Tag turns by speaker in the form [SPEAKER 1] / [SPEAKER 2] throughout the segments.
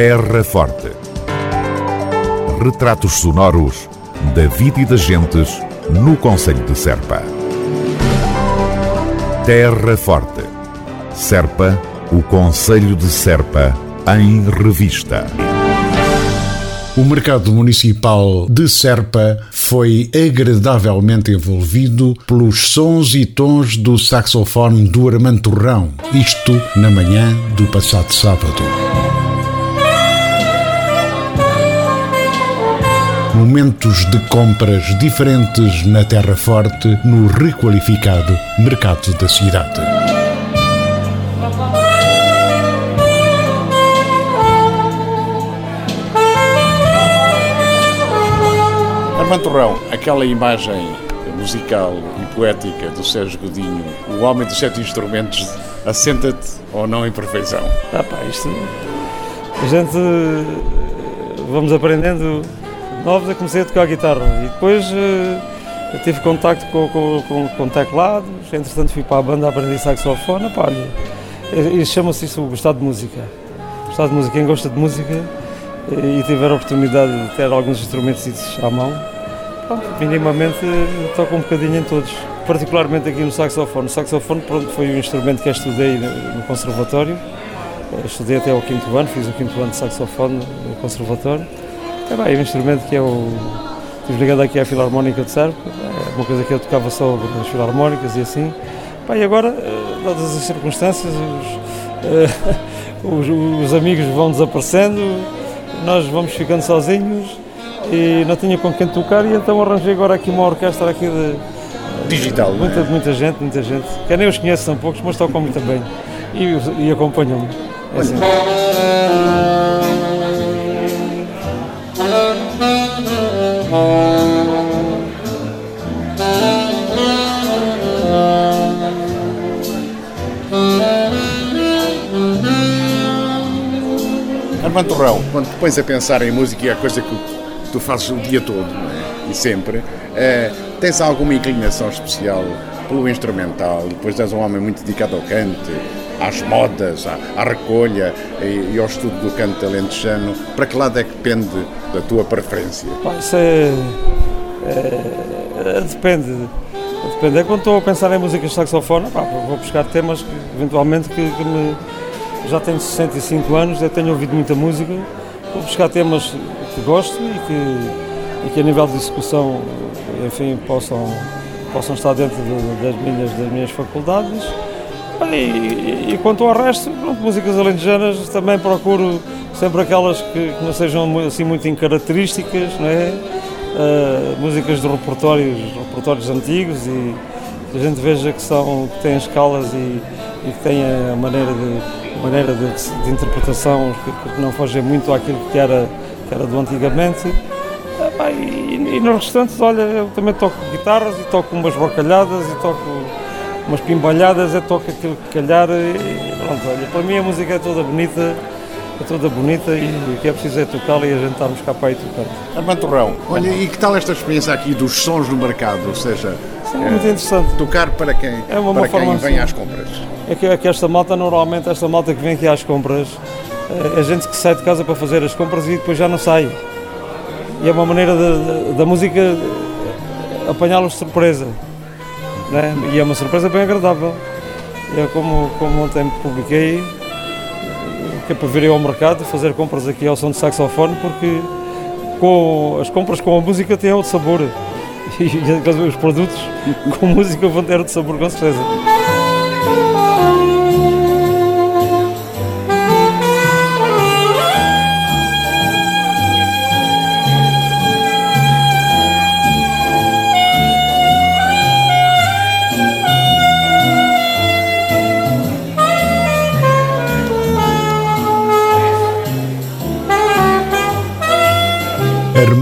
[SPEAKER 1] Terra Forte. Retratos sonoros da vida e das gentes no Conselho de Serpa. Terra Forte. Serpa, o Conselho de Serpa, em revista.
[SPEAKER 2] O mercado municipal de Serpa foi agradavelmente envolvido pelos sons e tons do saxofone do Armando Torrão, isto na manhã do passado sábado. Momentos de compras diferentes na Terra Forte, no requalificado mercado da cidade.
[SPEAKER 3] Armando Torrão, aquela imagem musical e poética do Sérgio Godinho, o homem dos sete instrumentos, assenta-te ou não em perfeição?
[SPEAKER 4] Ah pá, isto... A gente... Vamos aprendendo novos, eu comecei a tocar guitarra e depois uh, tive contacto com, com, com, com, teclados, entretanto fui para a banda a aprender saxofone, pá, e chama-se isso gostar de música. Gostar de música, quem gosta de música e tiver a oportunidade de ter alguns instrumentos à mão, minimamente toco um bocadinho em todos, particularmente aqui no saxofone. O saxofone pronto, foi o instrumento que eu estudei no conservatório, eu estudei até ao quinto ano, fiz o quinto ano de saxofone no conservatório. É, bem, é um instrumento que eu estive ligado aqui à Filarmónica de Serpa, é uma coisa que eu tocava só nas filarmónicas e assim. Bem, e agora, eh, dadas as circunstâncias, os, os, os amigos vão desaparecendo, nós vamos ficando sozinhos e não tinha com quem tocar e então arranjei agora aqui uma orquestra aqui de
[SPEAKER 3] digital.
[SPEAKER 4] Muita, é? muita gente, muita gente. Que nem os conheço, são poucos, mas tocam muito bem e, e acompanham-me. É assim.
[SPEAKER 3] Armando Torrão, quando te pões a pensar em música é a coisa que tu fazes o dia todo é? E sempre, é, tens alguma inclinação especial pelo instrumental? Depois és um homem muito dedicado ao canto, às modas, à, à recolha e, e, ao estudo do canto alentejano. Para que lado é que depende da tua preferência?
[SPEAKER 4] Isso é, é, Depende. Depende. É quando estou a pensar em música de saxofone, pá, vou buscar temas que, eventualmente que, que me já tenho 65 anos, já tenho ouvido muita música, vou buscar temas que gosto e que, e que a nível de execução, enfim, possam, possam estar dentro de, das, minhas, das minhas faculdades. E, e, quanto ao resto, pronto, músicas alentejanas também procuro sempre aquelas que, que não sejam assim muito características, não é? Uh, músicas de repertórios, repertórios antigos e que a gente veja que, são, que têm escalas e, e que têm a maneira de, maneira de, de interpretação que, que, não foge muito àquilo que era, que era do antigamente. Ah, e, e, nos restantes, olha, eu também toco guitarras e toco umas bacalhadas e toco umas pimbalhadas, eu toco aquilo que calhar e pronto, olha, para mim a música é toda bonita, é toda bonita e o que é preciso é tocá-la e a gente está a buscar para aí tocando.
[SPEAKER 3] Armando Torrão, olha, e que tal esta experiência aqui dos sons no mercado, ou seja,
[SPEAKER 4] Sim, é muito interessante.
[SPEAKER 3] Tocar para quem, é uma, para quem vem às compras.
[SPEAKER 4] É que, é que esta malta, normalmente, esta malta que vem aqui às compras, é, é gente que sai de casa para fazer as compras e depois já não sai. E é uma maneira da música apanhá-los de surpresa. Né? E é uma surpresa bem agradável. É como, como ontem publiquei, que é para vir ao mercado, fazer compras aqui ao som de saxofone, porque com as compras com a música têm outro sabor. E os produtos com música vão ter outro sabor, com certeza.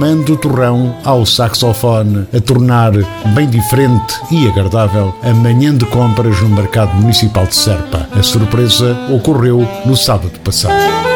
[SPEAKER 2] Armando Torrão ao saxofone, a tornar bem diferente e agradável a manhã de compras no Mercado Municipal de Serpa. A surpresa ocorreu no sábado passado.